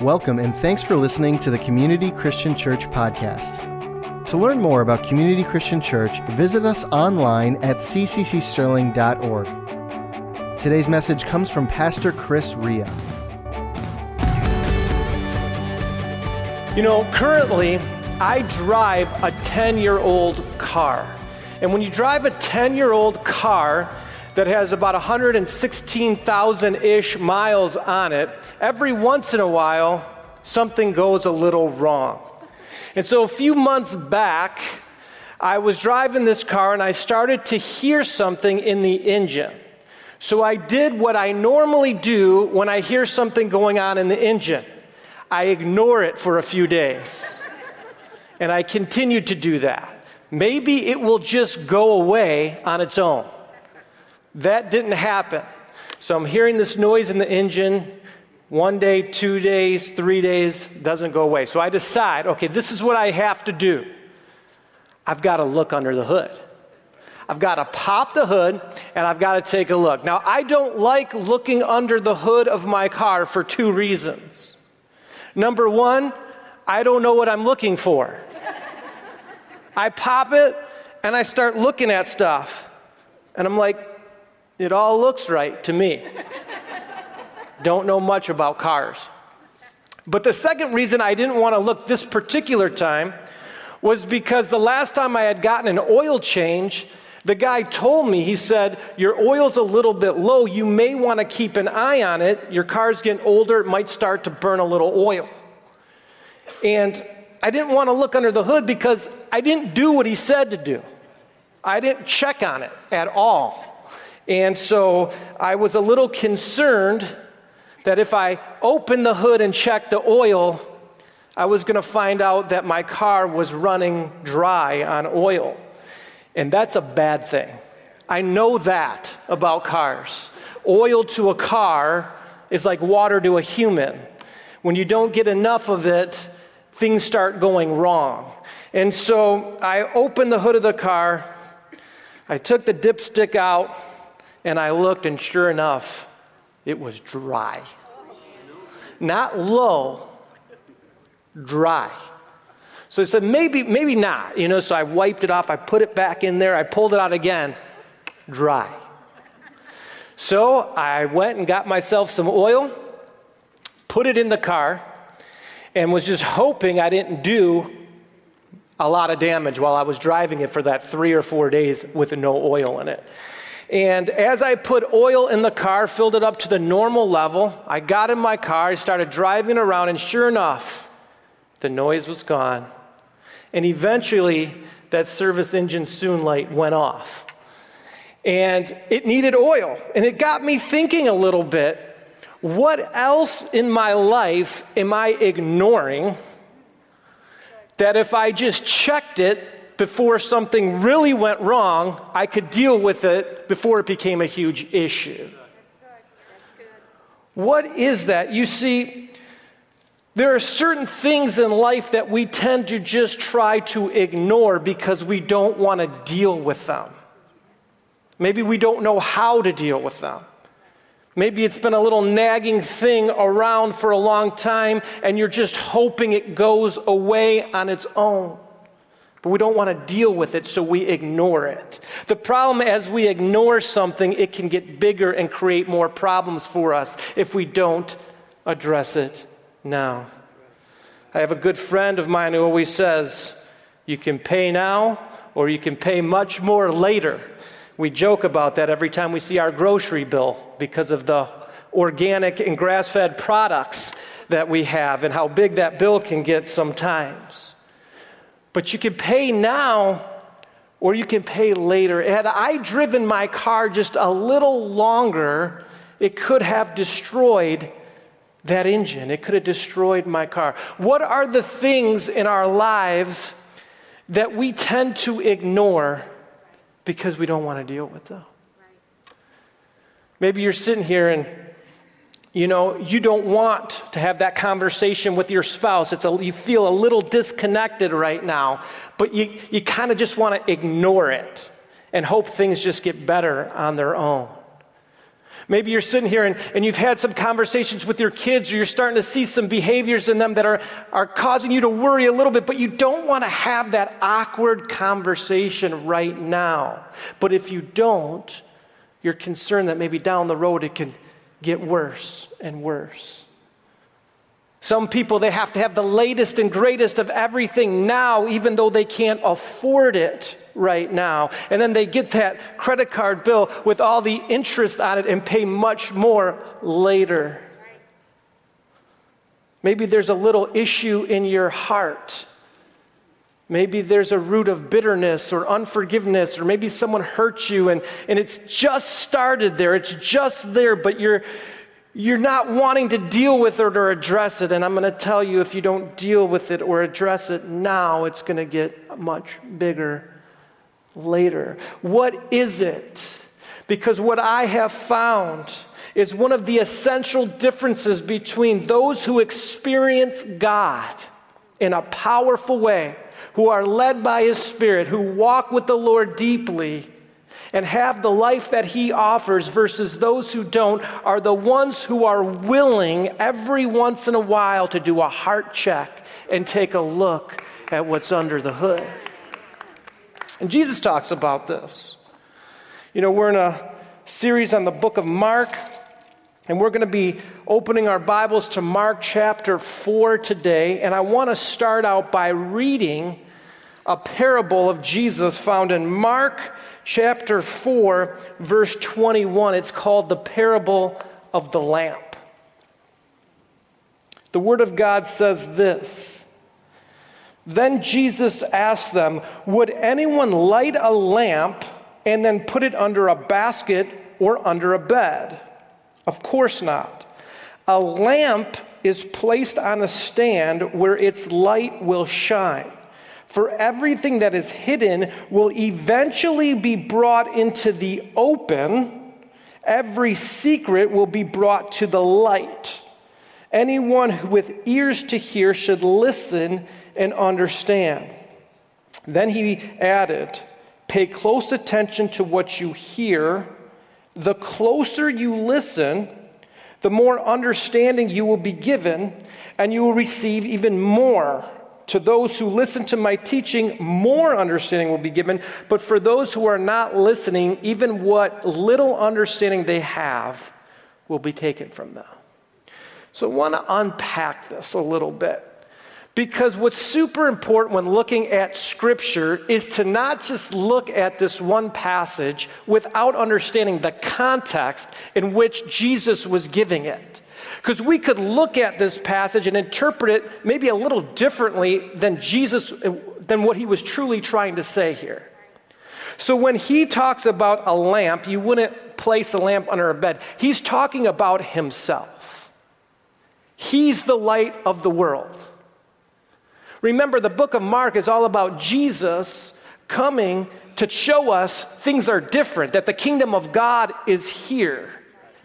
Welcome and thanks for listening to the Community Christian Church podcast. To learn more about Community Christian Church, visit us online at cccsterling.org. Today's message comes from Pastor Chris Ria. You know, currently, I drive a 10 year old car. And when you drive a 10 year old car that has about 116,000 ish miles on it, every once in a while, something goes a little wrong. And so a few months back, I was driving this car and I started to hear something in the engine. So I did what I normally do when I hear something going on in the engine I ignore it for a few days. And I continued to do that. Maybe it will just go away on its own. That didn't happen. So I'm hearing this noise in the engine. One day, two days, three days, doesn't go away. So I decide, okay, this is what I have to do. I've got to look under the hood. I've got to pop the hood and I've got to take a look. Now, I don't like looking under the hood of my car for two reasons. Number one, I don't know what I'm looking for. I pop it and I start looking at stuff. And I'm like, it all looks right to me. Don't know much about cars. But the second reason I didn't want to look this particular time was because the last time I had gotten an oil change, the guy told me, he said, Your oil's a little bit low. You may want to keep an eye on it. Your car's getting older, it might start to burn a little oil. And I didn't want to look under the hood because I didn't do what he said to do. I didn't check on it at all. And so I was a little concerned that if I opened the hood and checked the oil, I was going to find out that my car was running dry on oil. And that's a bad thing. I know that about cars. Oil to a car is like water to a human. When you don't get enough of it, things start going wrong. And so I opened the hood of the car, I took the dipstick out, and I looked, and sure enough, it was dry. Not low, dry. So I said, maybe, maybe not. You know, so I wiped it off, I put it back in there, I pulled it out again, dry. So I went and got myself some oil, put it in the car, and was just hoping I didn't do a lot of damage while I was driving it for that three or four days with no oil in it. And as I put oil in the car, filled it up to the normal level, I got in my car, I started driving around, and sure enough, the noise was gone. And eventually, that service engine soon light went off. And it needed oil. And it got me thinking a little bit what else in my life am I ignoring that if I just checked it before something really went wrong, I could deal with it before it became a huge issue. What is that? You see, there are certain things in life that we tend to just try to ignore because we don't want to deal with them. Maybe we don't know how to deal with them. Maybe it's been a little nagging thing around for a long time and you're just hoping it goes away on its own but we don't want to deal with it, so we ignore it. The problem as we ignore something, it can get bigger and create more problems for us if we don't address it now. I have a good friend of mine who always says, You can pay now, or you can pay much more later. We joke about that every time we see our grocery bill because of the organic and grass fed products that we have and how big that bill can get sometimes. But you can pay now or you can pay later. Had I driven my car just a little longer, it could have destroyed that engine. It could have destroyed my car. What are the things in our lives that we tend to ignore because we don't want to deal with them? Maybe you're sitting here and you know, you don't want to have that conversation with your spouse. It's a, you feel a little disconnected right now, but you, you kind of just want to ignore it and hope things just get better on their own. Maybe you're sitting here and, and you've had some conversations with your kids, or you're starting to see some behaviors in them that are, are causing you to worry a little bit, but you don't want to have that awkward conversation right now. But if you don't, you're concerned that maybe down the road it can get worse and worse. Some people, they have to have the latest and greatest of everything now, even though they can't afford it right now. And then they get that credit card bill with all the interest on it and pay much more later. Maybe there's a little issue in your heart. Maybe there's a root of bitterness or unforgiveness, or maybe someone hurt you and, and it's just started there. It's just there, but you're, you're not wanting to deal with it or address it. And I'm going to tell you if you don't deal with it or address it now, it's going to get much bigger later. What is it? Because what I have found is one of the essential differences between those who experience God in a powerful way, who are led by His Spirit, who walk with the Lord deeply, and have the life that He offers, versus those who don't, are the ones who are willing every once in a while to do a heart check and take a look at what's under the hood. And Jesus talks about this. You know, we're in a series on the book of Mark, and we're going to be opening our Bibles to Mark chapter 4 today. And I want to start out by reading a parable of Jesus found in Mark chapter 4, verse 21. It's called the parable of the lamp. The Word of God says this. Then Jesus asked them, Would anyone light a lamp and then put it under a basket or under a bed? Of course not. A lamp is placed on a stand where its light will shine. For everything that is hidden will eventually be brought into the open, every secret will be brought to the light. Anyone with ears to hear should listen and understand. Then he added, Pay close attention to what you hear. The closer you listen, the more understanding you will be given, and you will receive even more. To those who listen to my teaching, more understanding will be given. But for those who are not listening, even what little understanding they have will be taken from them. So I want to unpack this a little bit. Because what's super important when looking at Scripture is to not just look at this one passage without understanding the context in which Jesus was giving it. Because we could look at this passage and interpret it maybe a little differently than Jesus, eh, than what he was truly trying to say here. So when he talks about a lamp, you wouldn't place a lamp under a bed. He's talking about himself. He's the light of the world. Remember, the book of Mark is all about Jesus coming to show us things are different, that the kingdom of God is here,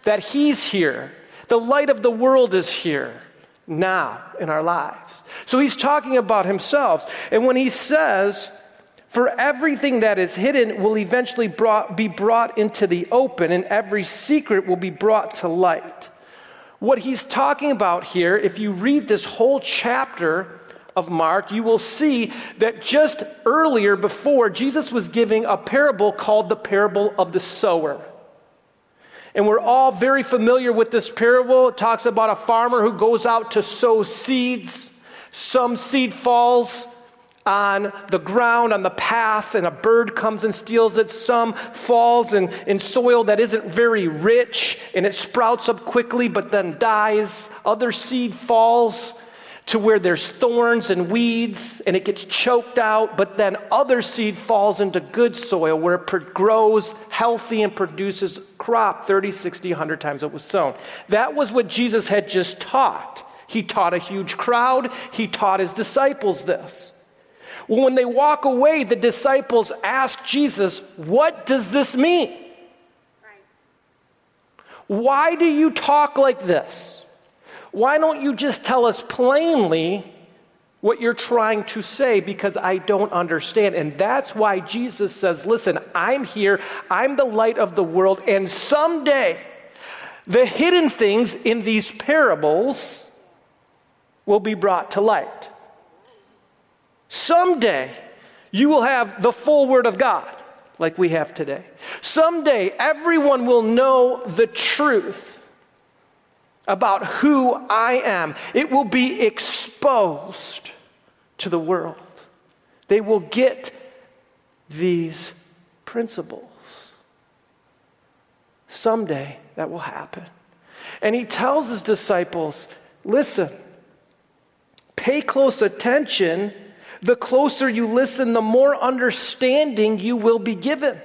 that He's here. The light of the world is here now in our lives. So He's talking about Himself. And when He says, for everything that is hidden will eventually brought, be brought into the open, and every secret will be brought to light. What he's talking about here, if you read this whole chapter, of Mark, you will see that just earlier, before, Jesus was giving a parable called the parable of the sower. And we're all very familiar with this parable. It talks about a farmer who goes out to sow seeds. Some seed falls on the ground, on the path, and a bird comes and steals it. Some falls in, in soil that isn't very rich and it sprouts up quickly but then dies. Other seed falls to where there's thorns and weeds and it gets choked out, but then other seed falls into good soil where it grows healthy and produces crop 30, 60, 100 times it was sown. That was what Jesus had just taught. He taught a huge crowd, he taught his disciples this. Well, when they walk away, the disciples ask Jesus, What does this mean? Why do you talk like this? Why don't you just tell us plainly what you're trying to say because I don't understand. And that's why Jesus says, Listen, I'm here, I'm the light of the world, and someday The hidden things in these parables will be brought to light. Someday, you will have the full Word of God like we have today. Someday, everyone will know the truth about who I am. It will be exposed to the world. They will get these principles. Someday, that will happen. And he tells his disciples listen, pay close attention the closer you listen, the more understanding you will be given.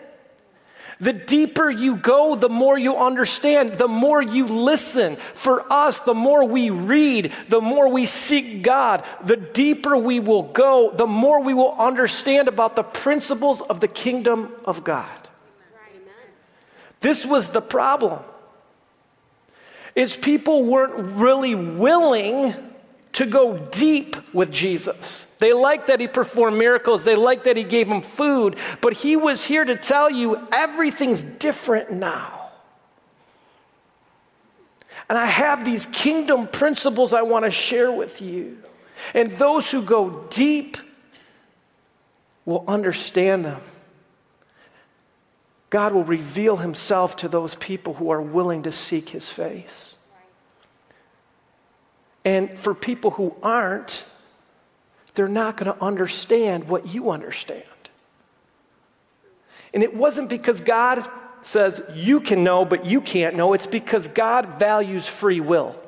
The deeper you go, the more you understand, the more you listen. For us, the more we read, the more we seek God, the deeper we will go, the more we will understand about the principles of the kingdom of God. This was the problem. Is people weren't really willing to go deep with Jesus. They liked that he performed miracles, they liked that he gave them food, but he was here to tell you everything's different now. And I have these kingdom principles I want to share with you. And those who go deep will understand them. God will reveal himself to those people who are willing to seek his face. And for people who aren't, they're not going to understand what you understand. And it wasn't because God says you can know, but you can't know. It's because God values free will.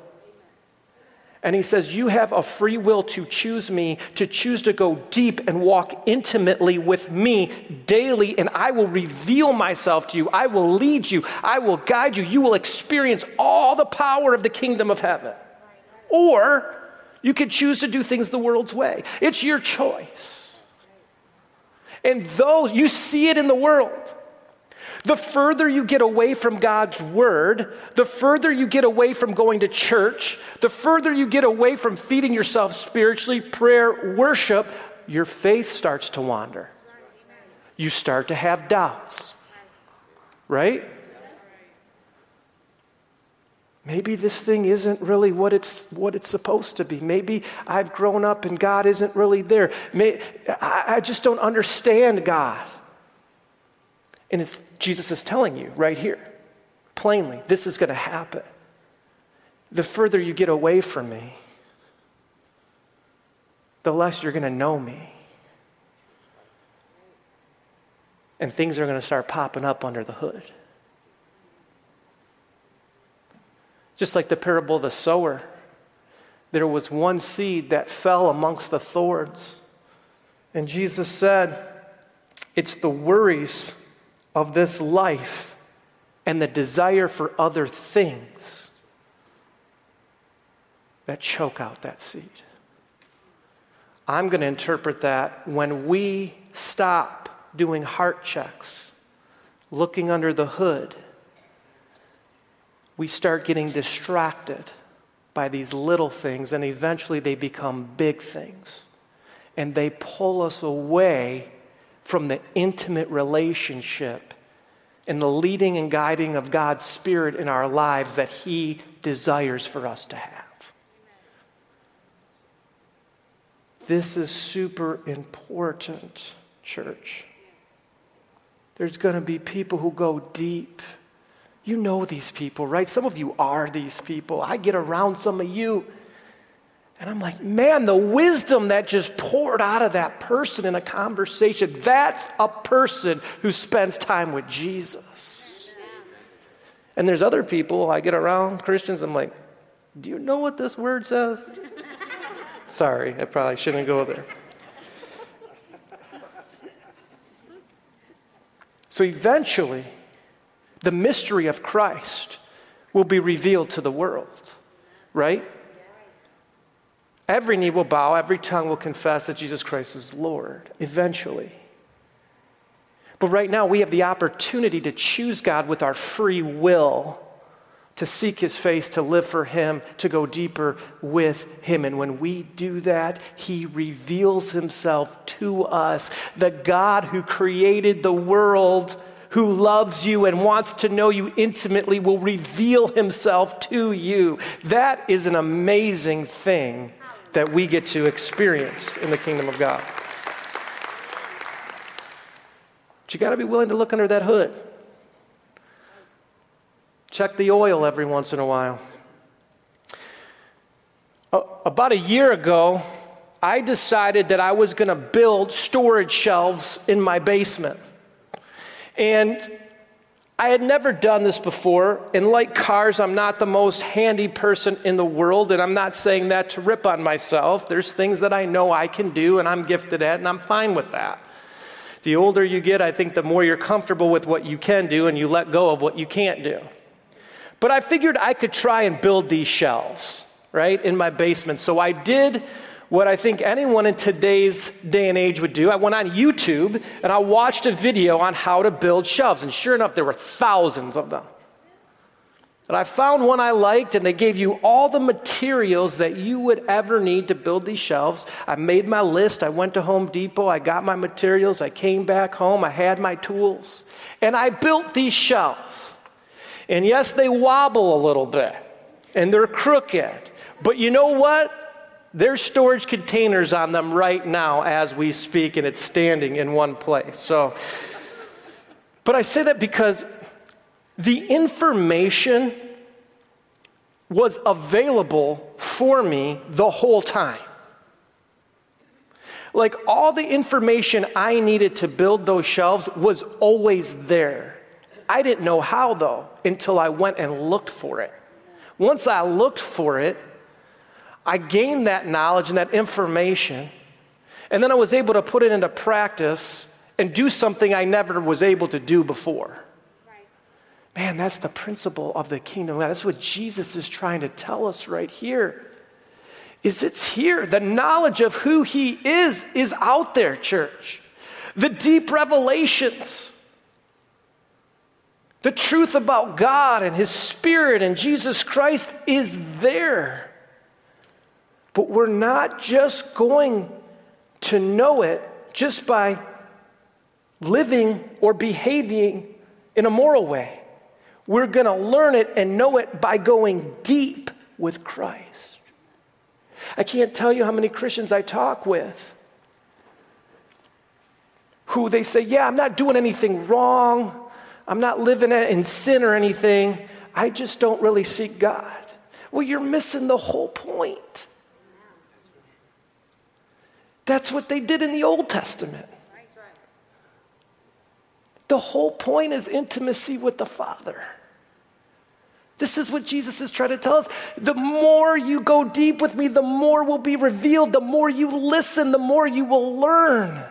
And he says, You have a free will to choose me, to choose to go deep and walk intimately with me daily, and I will reveal myself to you. I will lead you. I will guide you. You will experience all the power of the kingdom of heaven. Or you could choose to do things the world's way. It's your choice. And those, you see it in the world. The further you get away from God's word, the further you get away from going to church, the further you get away from feeding yourself spiritually, prayer, worship, your faith starts to wander. You start to have doubts, right? Maybe this thing isn't really what it's, what it's supposed to be. Maybe I've grown up and God isn't really there. May, I, I just don't understand God. And it's, Jesus is telling you right here, plainly, this is going to happen. The further you get away from me, the less you're going to know me. And things are going to start popping up under the hood. Just like the parable of the sower, there was one seed that fell amongst the thorns. And Jesus said, It's the worries of this life and the desire for other things that choke out that seed. I'm going to interpret that when we stop doing heart checks, looking under the hood we start getting distracted by these little things, and eventually they become big things. And they pull us away from the intimate relationship and the leading and guiding of God's Spirit in our lives that He desires for us to have. This is super important, church. There's going to be people who go deep you know these people, right? Some of you are these people. I get around some of you, and I'm like, man, the wisdom that just poured out of that person in a conversation, that's a person who spends time with Jesus. And there's other people I get around, Christians, I'm like, do you know what this word says? Sorry, I probably shouldn't go there. So eventually, the mystery of Christ will be revealed to the world, right? Every knee will bow, every tongue will confess that Jesus Christ is Lord, eventually. But right now, we have the opportunity to choose God with our free will, to seek His face, to live for Him, to go deeper with Him. And when we do that, He reveals Himself to us. The God who created the world who loves you and wants to know you intimately will reveal himself to you. That is an amazing thing that we get to experience in the kingdom of God. But you got to be willing to look under that hood. Check the oil every once in a while. About a year ago, I decided that I was going to build storage shelves in my basement. And I had never done this before. And like cars, I'm not the most handy person in the world. And I'm not saying that to rip on myself. There's things that I know I can do and I'm gifted at, and I'm fine with that. The older you get, I think the more you're comfortable with what you can do and you let go of what you can't do. But I figured I could try and build these shelves, right, in my basement. So I did what I think anyone in today's day and age would do. I went on YouTube and I watched a video on how to build shelves, and sure enough, there were thousands of them. And I found one I liked, and they gave you all the materials that you would ever need to build these shelves. I made my list. I went to Home Depot. I got my materials. I came back home. I had my tools. And I built these shelves. And yes, they wobble a little bit, and they're crooked. But you know what? There's storage containers on them right now as we speak, and it's standing in one place. So, but I say that because the information was available for me the whole time. Like all the information I needed to build those shelves was always there. I didn't know how, though, until I went and looked for it. Once I looked for it, I gained that knowledge and that information, and then I was able to put it into practice and do something I never was able to do before. Man, that's the principle of the kingdom. That's what Jesus is trying to tell us right here. Is it's here. The knowledge of who he is is out there, church. The deep revelations. The truth about God and his spirit and Jesus Christ is there. But we're not just going to know it just by living or behaving in a moral way. We're going to learn it and know it by going deep with Christ. I can't tell you how many Christians I talk with who they say, Yeah, I'm not doing anything wrong. I'm not living in sin or anything. I just don't really seek God. Well, you're missing the whole point. That's what they did in the Old Testament. The whole point is intimacy with the Father. This is what Jesus is trying to tell us. The more you go deep with me, the more will be revealed. The more you listen, the more you will learn.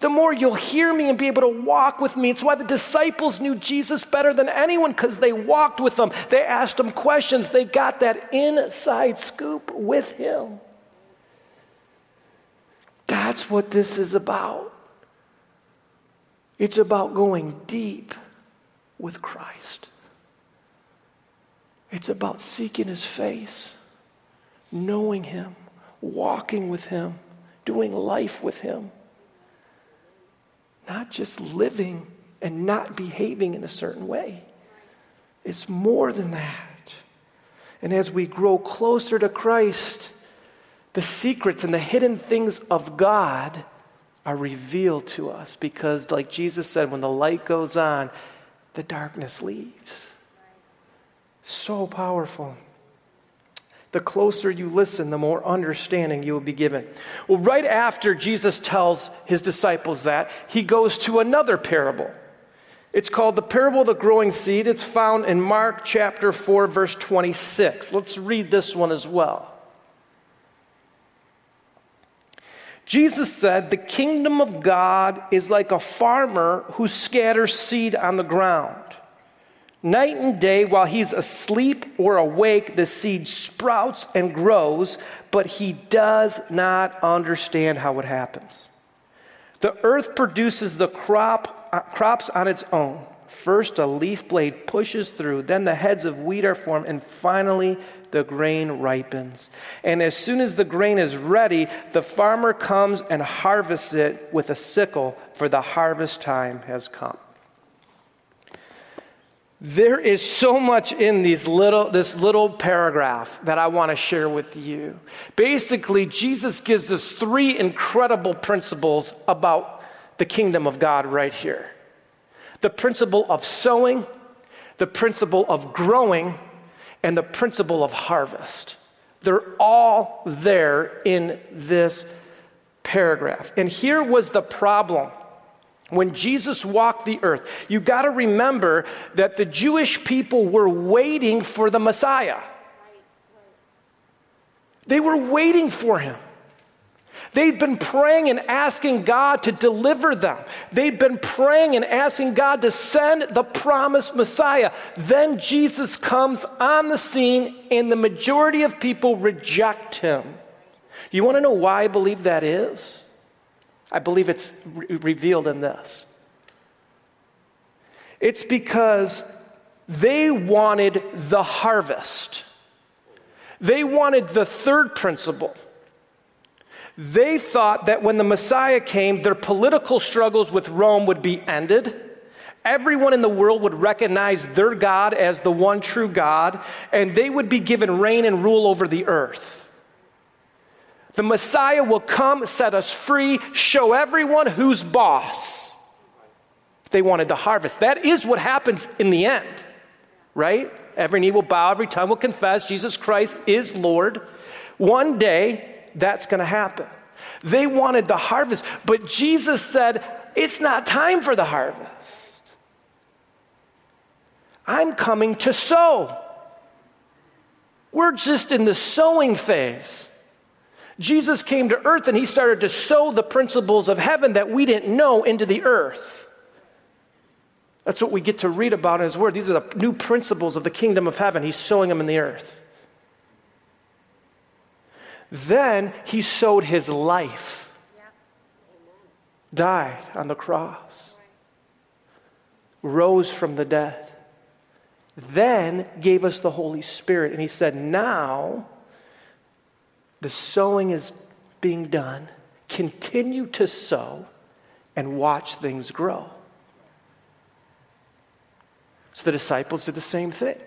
The more you'll hear me and be able to walk with me. It's why the disciples knew Jesus better than anyone because they walked with him. They asked him questions. They got that inside scoop with him. That's what this is about. It's about going deep with Christ. It's about seeking his face, knowing him, walking with him, doing life with him. Not just living and not behaving in a certain way. It's more than that. And as we grow closer to Christ, the secrets and the hidden things of God are revealed to us because, like Jesus said, when the light goes on, the darkness leaves. So powerful. The closer you listen, the more understanding you will be given. Well, right after Jesus tells his disciples that, he goes to another parable. It's called the parable of the growing seed. It's found in Mark chapter 4, verse 26. Let's read this one as well. Jesus said, The kingdom of God is like a farmer who scatters seed on the ground. Night and day, while he's asleep or awake, the seed sprouts and grows, but he does not understand how it happens. The earth produces the crop, uh, crops on its own. First, a leaf blade pushes through, then, the heads of wheat are formed, and finally, the grain ripens. And as soon as the grain is ready, the farmer comes and harvests it with a sickle, for the harvest time has come. There is so much in these little, this little paragraph that I want to share with you. Basically, Jesus gives us three incredible principles about the kingdom of God right here the principle of sowing, the principle of growing, and the principle of harvest. They're all there in this paragraph. And here was the problem. When Jesus walked the earth, you got to remember that the Jewish people were waiting for the Messiah. They were waiting for him. They'd been praying and asking God to deliver them. They'd been praying and asking God to send the promised Messiah. Then Jesus comes on the scene, and the majority of people reject him. You want to know why I believe that is? I believe it's re- revealed in this. It's because they wanted the harvest. They wanted the third principle. They thought that when the Messiah came, their political struggles with Rome would be ended. Everyone in the world would recognize their God as the one true God, and they would be given reign and rule over the earth. The Messiah will come, set us free, show everyone who's boss. They wanted to harvest. That is what happens in the end, right? Every knee will bow, every tongue will confess Jesus Christ is Lord. One day, that's going to happen. They wanted the harvest, but Jesus said, It's not time for the harvest. I'm coming to sow. We're just in the sowing phase. Jesus came to earth and he started to sow the principles of heaven that we didn't know into the earth. That's what we get to read about in his word. These are the new principles of the kingdom of heaven. He's sowing them in the earth. Then he sowed his life, died on the cross, rose from the dead, then gave us the Holy Spirit. And he said, Now the sowing is being done. Continue to sow and watch things grow. So the disciples did the same thing.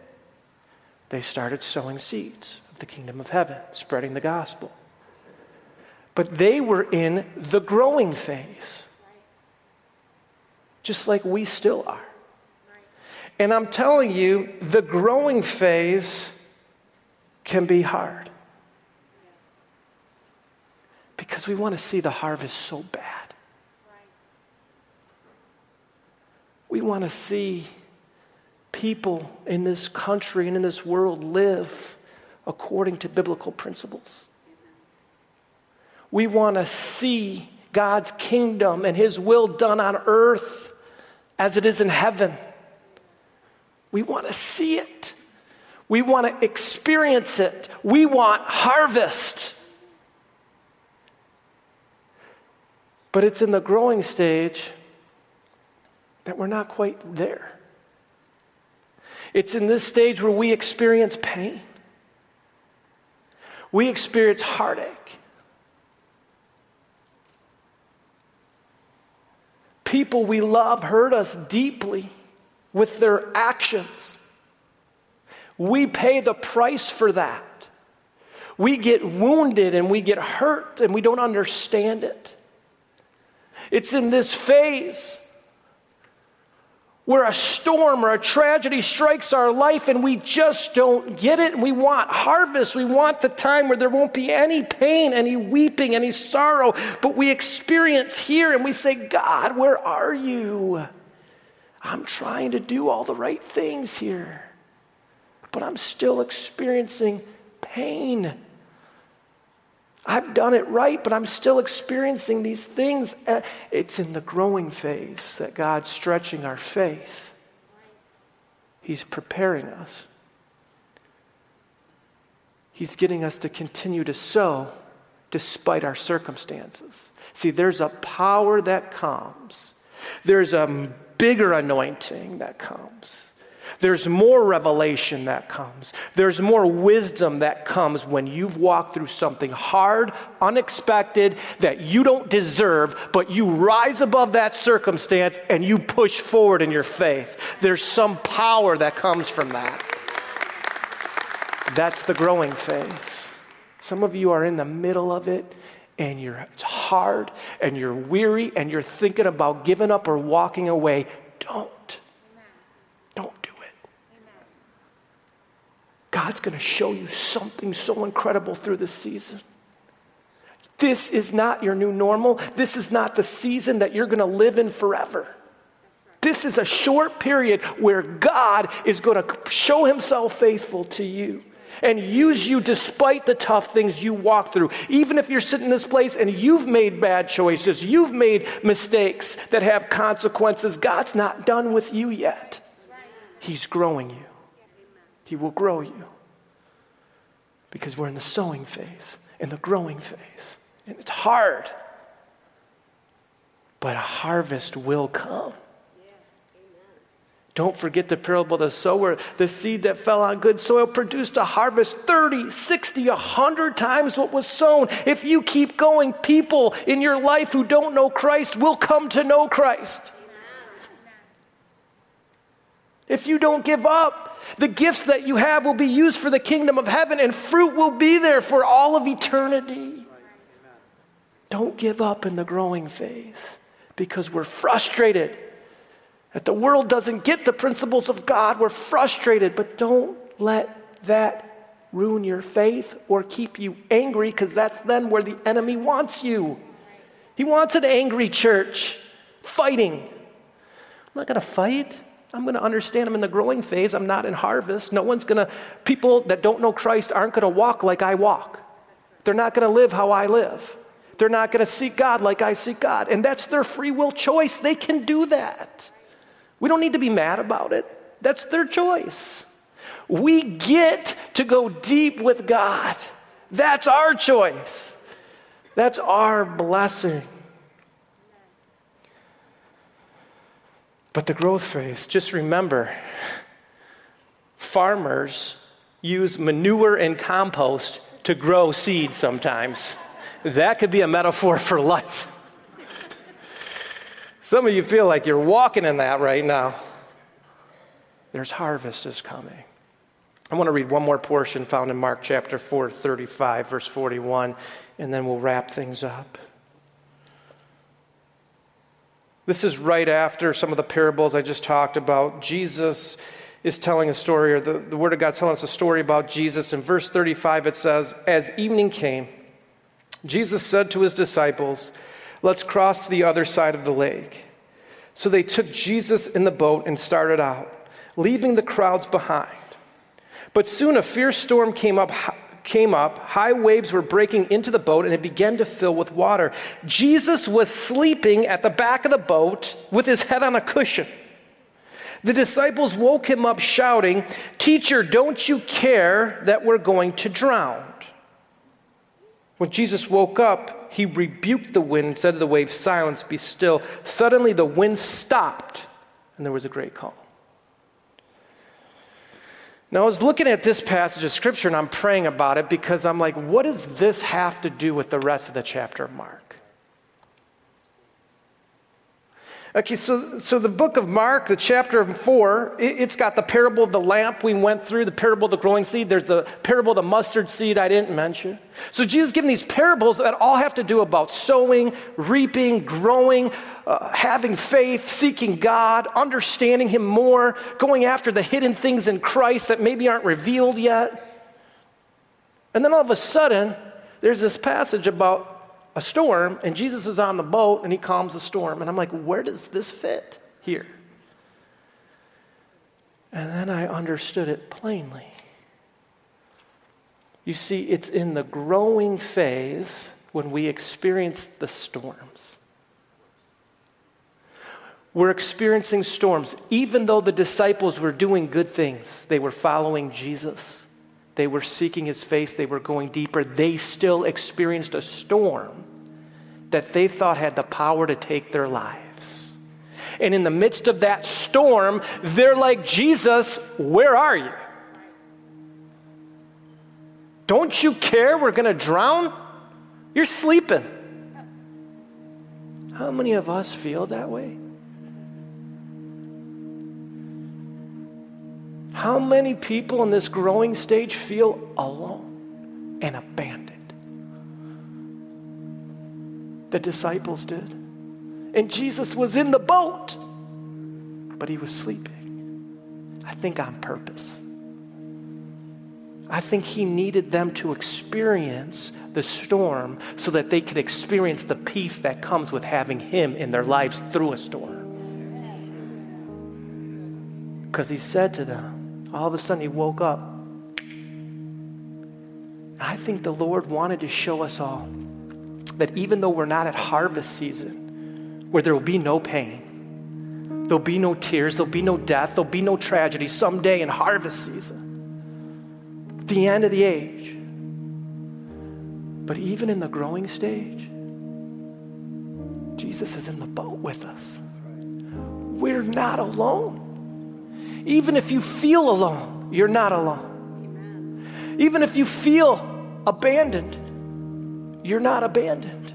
They started sowing seeds the kingdom of heaven, spreading the gospel. But they were in the growing phase, just like we still are. And I'm telling you, the growing phase can be hard because we want to see the harvest so bad. We want to see people in this country and in this world live according to biblical principles. We want to see God's kingdom and His will done on earth as it is in heaven. We want to see it. We want to experience it. We want harvest. But it's in the growing stage that we're not quite there. It's in this stage where we experience pain, we experience heartache. People we love hurt us deeply with their actions. We pay the price for that. We get wounded and we get hurt and we don't understand it. It's in this phase where a storm or a tragedy strikes our life and we just don't get it. And we want harvest. We want the time where there won't be any pain, any weeping, any sorrow. But we experience here and we say, God, where are you? I'm trying to do all the right things here, but I'm still experiencing pain. I've done it right, but I'm still experiencing these things. Uh, it's in the growing phase that God's stretching our faith. He's preparing us. He's getting us to continue to sow despite our circumstances. See, there's a power that comes, there's a bigger anointing that comes. There's more revelation that comes. There's more wisdom that comes when you've walked through something hard, unexpected, that you don't deserve, but you rise above that circumstance and you push forward in your faith. There's some power that comes from that. That's the growing phase. Some of you are in the middle of it and you're it's hard and you're weary and you're thinking about giving up or walking away. Don't do it. God's going to show you something so incredible through this season. This is not your new normal. This is not the season that you're going to live in forever. This is a short period where God is going to show himself faithful to you and use you despite the tough things you walk through. Even if you're sitting in this place and you've made bad choices, you've made mistakes that have consequences, God's not done with you yet. He's growing you. He will grow you. Because we're in the sowing phase, in the growing phase. And it's hard. But a harvest will come. Don't forget the parable of the sower. The seed that fell on good soil produced a harvest 30, 60, 100 times what was sown. If you keep going, people in your life who don't know Christ will come to know Christ. If you don't give up, the gifts that you have will be used for the kingdom of heaven and fruit will be there for all of eternity. Don't give up in the growing phase because we're frustrated that the world doesn't get the principles of God. We're frustrated, but don't let that ruin your faith or keep you angry because that's then where the enemy wants you. He wants an angry church fighting. I'm not going to fight. I'm going to understand I'm in the growing phase. I'm not in harvest. No one's going to, people that don't know Christ aren't going to walk like I walk. They're not going to live how I live. They're not going to seek God like I seek God. And that's their free will choice. They can do that. We don't need to be mad about it. That's their choice. We get to go deep with God. That's our choice. That's our blessing. But the growth phase, just remember farmers use manure and compost to grow seeds sometimes. That could be a metaphor for life. Some of you feel like you're walking in that right now. There's harvest is coming. I want to read one more portion found in Mark chapter 4, 35, verse 41, and then we'll wrap things up. This is right after some of the parables I just talked about. Jesus is telling a story, or the, the Word of God telling us a story about Jesus. In verse 35, it says, As evening came, Jesus said to his disciples, Let's cross to the other side of the lake. So they took Jesus in the boat and started out, leaving the crowds behind. But soon a fierce storm came up came up, high waves were breaking into the boat, and it began to fill with water. Jesus was sleeping at the back of the boat with his head on a cushion. The disciples woke him up, shouting, Teacher, don't you care that we're going to drown? When Jesus woke up, he rebuked the wind and said to the waves, Silence, be still. Suddenly the wind stopped, and there was a great calm. Now, I was looking at this passage of scripture and I'm praying about it because I'm like, what does this have to do with the rest of the chapter of Mark? Okay, so, so the book of Mark, the chapter four, it, has got the parable of the lamp we went through, the parable of the growing seed. There's the parable of the mustard seed I didn't mention. So Jesus giving these parables that all have to do about sowing, reaping, growing, uh, having faith, seeking God, understanding Him more, going after the hidden things in Christ that maybe aren't revealed yet. And then all of a sudden, there's this passage about a storm, and Jesus is on the boat and he calms the storm. And I'm like, where does this fit here? And then I understood it plainly. You see, it's in the growing phase when we experience the storms. We're experiencing storms. Even though the disciples were doing good things, they were following Jesus. They were seeking his face, they were going deeper. They still experienced a storm that they thought had the power to take their lives. And in the midst of that storm, they're like, Jesus, where are you? Don't you care we're going to drown? You're sleeping. How many of us feel that way? How many people in this growing stage feel alone and abandoned? The disciples did. And Jesus was in the boat, but he was sleeping. I think on purpose. I think he needed them to experience the storm so that they could experience the peace that comes with having him in their lives through a storm. Because he said to them, all of a sudden he woke up. I think the Lord wanted to show us all that even though we're not at harvest season, where there will be no pain, there'll be no tears, there'll be no death, there'll be no tragedy someday in harvest season, the end of the age. But even in the growing stage, Jesus is in the boat with us. We're not alone. Even if you feel alone, you're not alone. Even if you feel abandoned, you're not abandoned.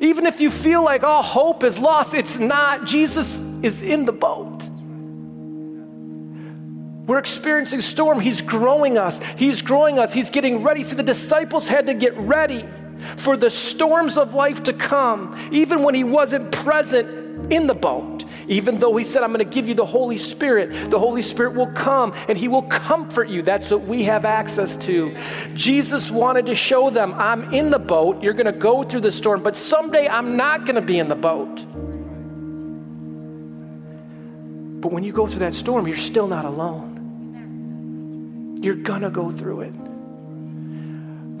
Even if you feel like all hope is lost, it's not. Jesus is in the boat. We're experiencing storm. He's growing us. He's growing us. He's getting ready. See, the disciples had to get ready for the storms of life to come, even when he wasn't present in the boat. Even though he said, I'm going to give you the Holy Spirit, the Holy Spirit will come and he will comfort you. That's what we have access to. Jesus wanted to show them, I'm in the boat. You're going to go through the storm, but someday I'm not going to be in the boat. But when you go through that storm, you're still not alone. You're going to go through it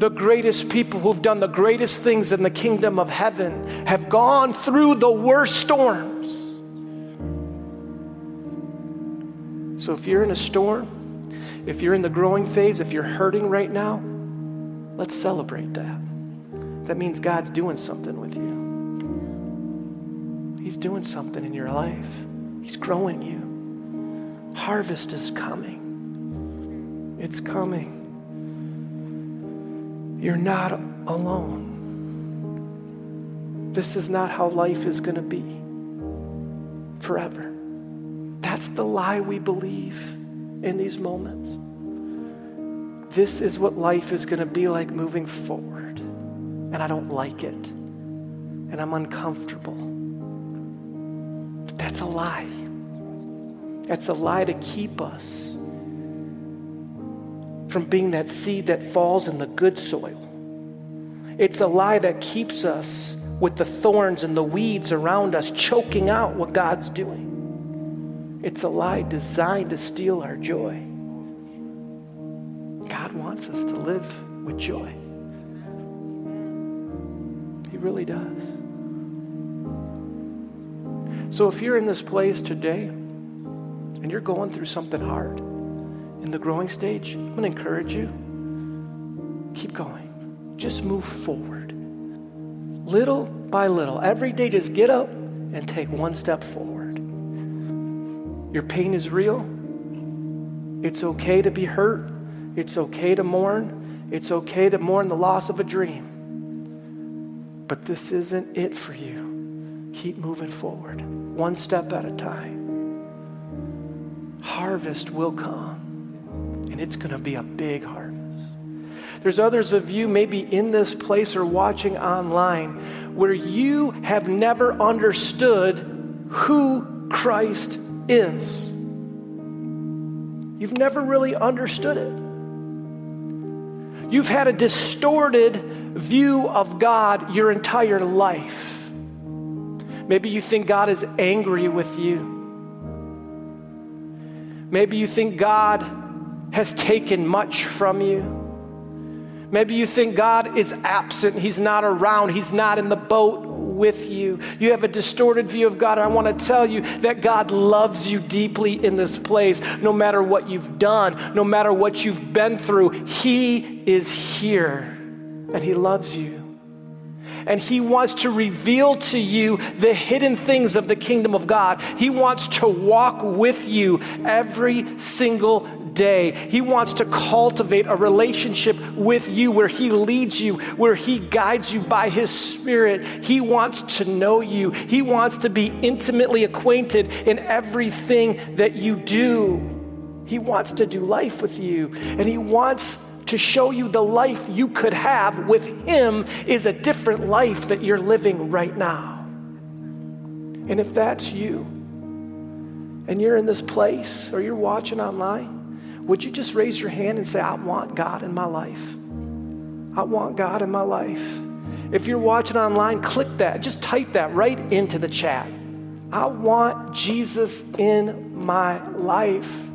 the greatest people who've done the greatest things in the kingdom of heaven have gone through the worst storms. So if you're in a storm, if you're in the growing phase, if you're hurting right now, let's celebrate that. That means God's doing something with you. He's doing something in your life, He's growing you. Harvest is coming. It's coming. You're not alone. This is not how life is going to be forever. That's the lie we believe in these moments. This is what life is going to be like moving forward. And I don't like it. And I'm uncomfortable. But that's a lie. That's a lie to keep us from being that seed that falls in the good soil. It's a lie that keeps us with the thorns and the weeds around us, choking out what God's doing. It's a lie designed to steal our joy. God wants us to live with joy. He really does. So if you're in this place today and you're going through something hard in the growing stage, I'm going to encourage you keep going. Just move forward. Little by little. Every day, just get up and take one step forward. Your pain is real. It's okay to be hurt. It's okay to mourn. It's okay to mourn the loss of a dream. But this isn't it for you. Keep moving forward, one step at a time. Harvest will come, and it's going to be a big harvest. There's others of you, maybe in this place or watching online, where you have never understood who Christ is. You've never really understood it. You've had a distorted view of God your entire life. Maybe you think God is angry with you. Maybe you think God has taken much from you. Maybe you think God is absent, He's not around, He's not in the boat with you. You have a distorted view of God. I want to tell you that God loves you deeply in this place. No matter what you've done, no matter what you've been through, He is here and He loves you. And He wants to reveal to you the hidden things of the kingdom of God. He wants to walk with you every single day. He wants to cultivate a relationship with you where He leads you, where He guides you by His Spirit. He wants to know you, He wants to be intimately acquainted in everything that you do. He wants to do life with you, and He wants to show you the life you could have with Him is a different life that you're living right now. And if that's you, and you're in this place or you're watching online, would you just raise your hand and say, I want God in my life? I want God in my life. If you're watching online, click that. Just type that right into the chat. I want Jesus in my life.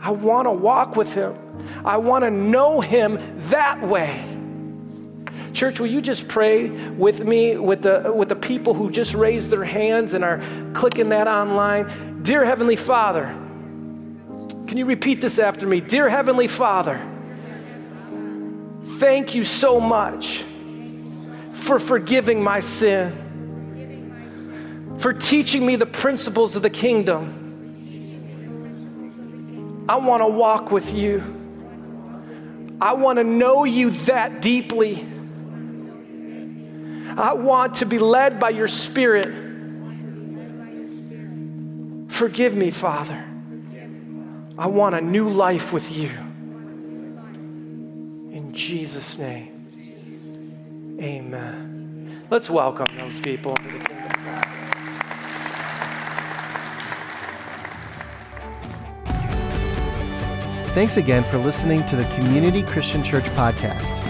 I want to walk with him. I want to know him that way. Church, will you just pray with me, with the, with the people who just raised their hands and are clicking that online? Dear Heavenly Father, can you repeat this after me? Dear Heavenly Father, thank you so much for forgiving my sin, for teaching me the principles of the kingdom I want to walk with you. I want to know you that deeply. I want to be led by your Spirit. Forgive me, Father. I want a new life with you. In Jesus' name, amen. Let's welcome those people into the kingdom. Thanks again for listening to the Community Christian Church podcast.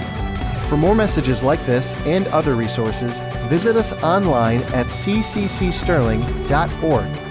For more messages like this and other resources, visit us online at cccsterling.org.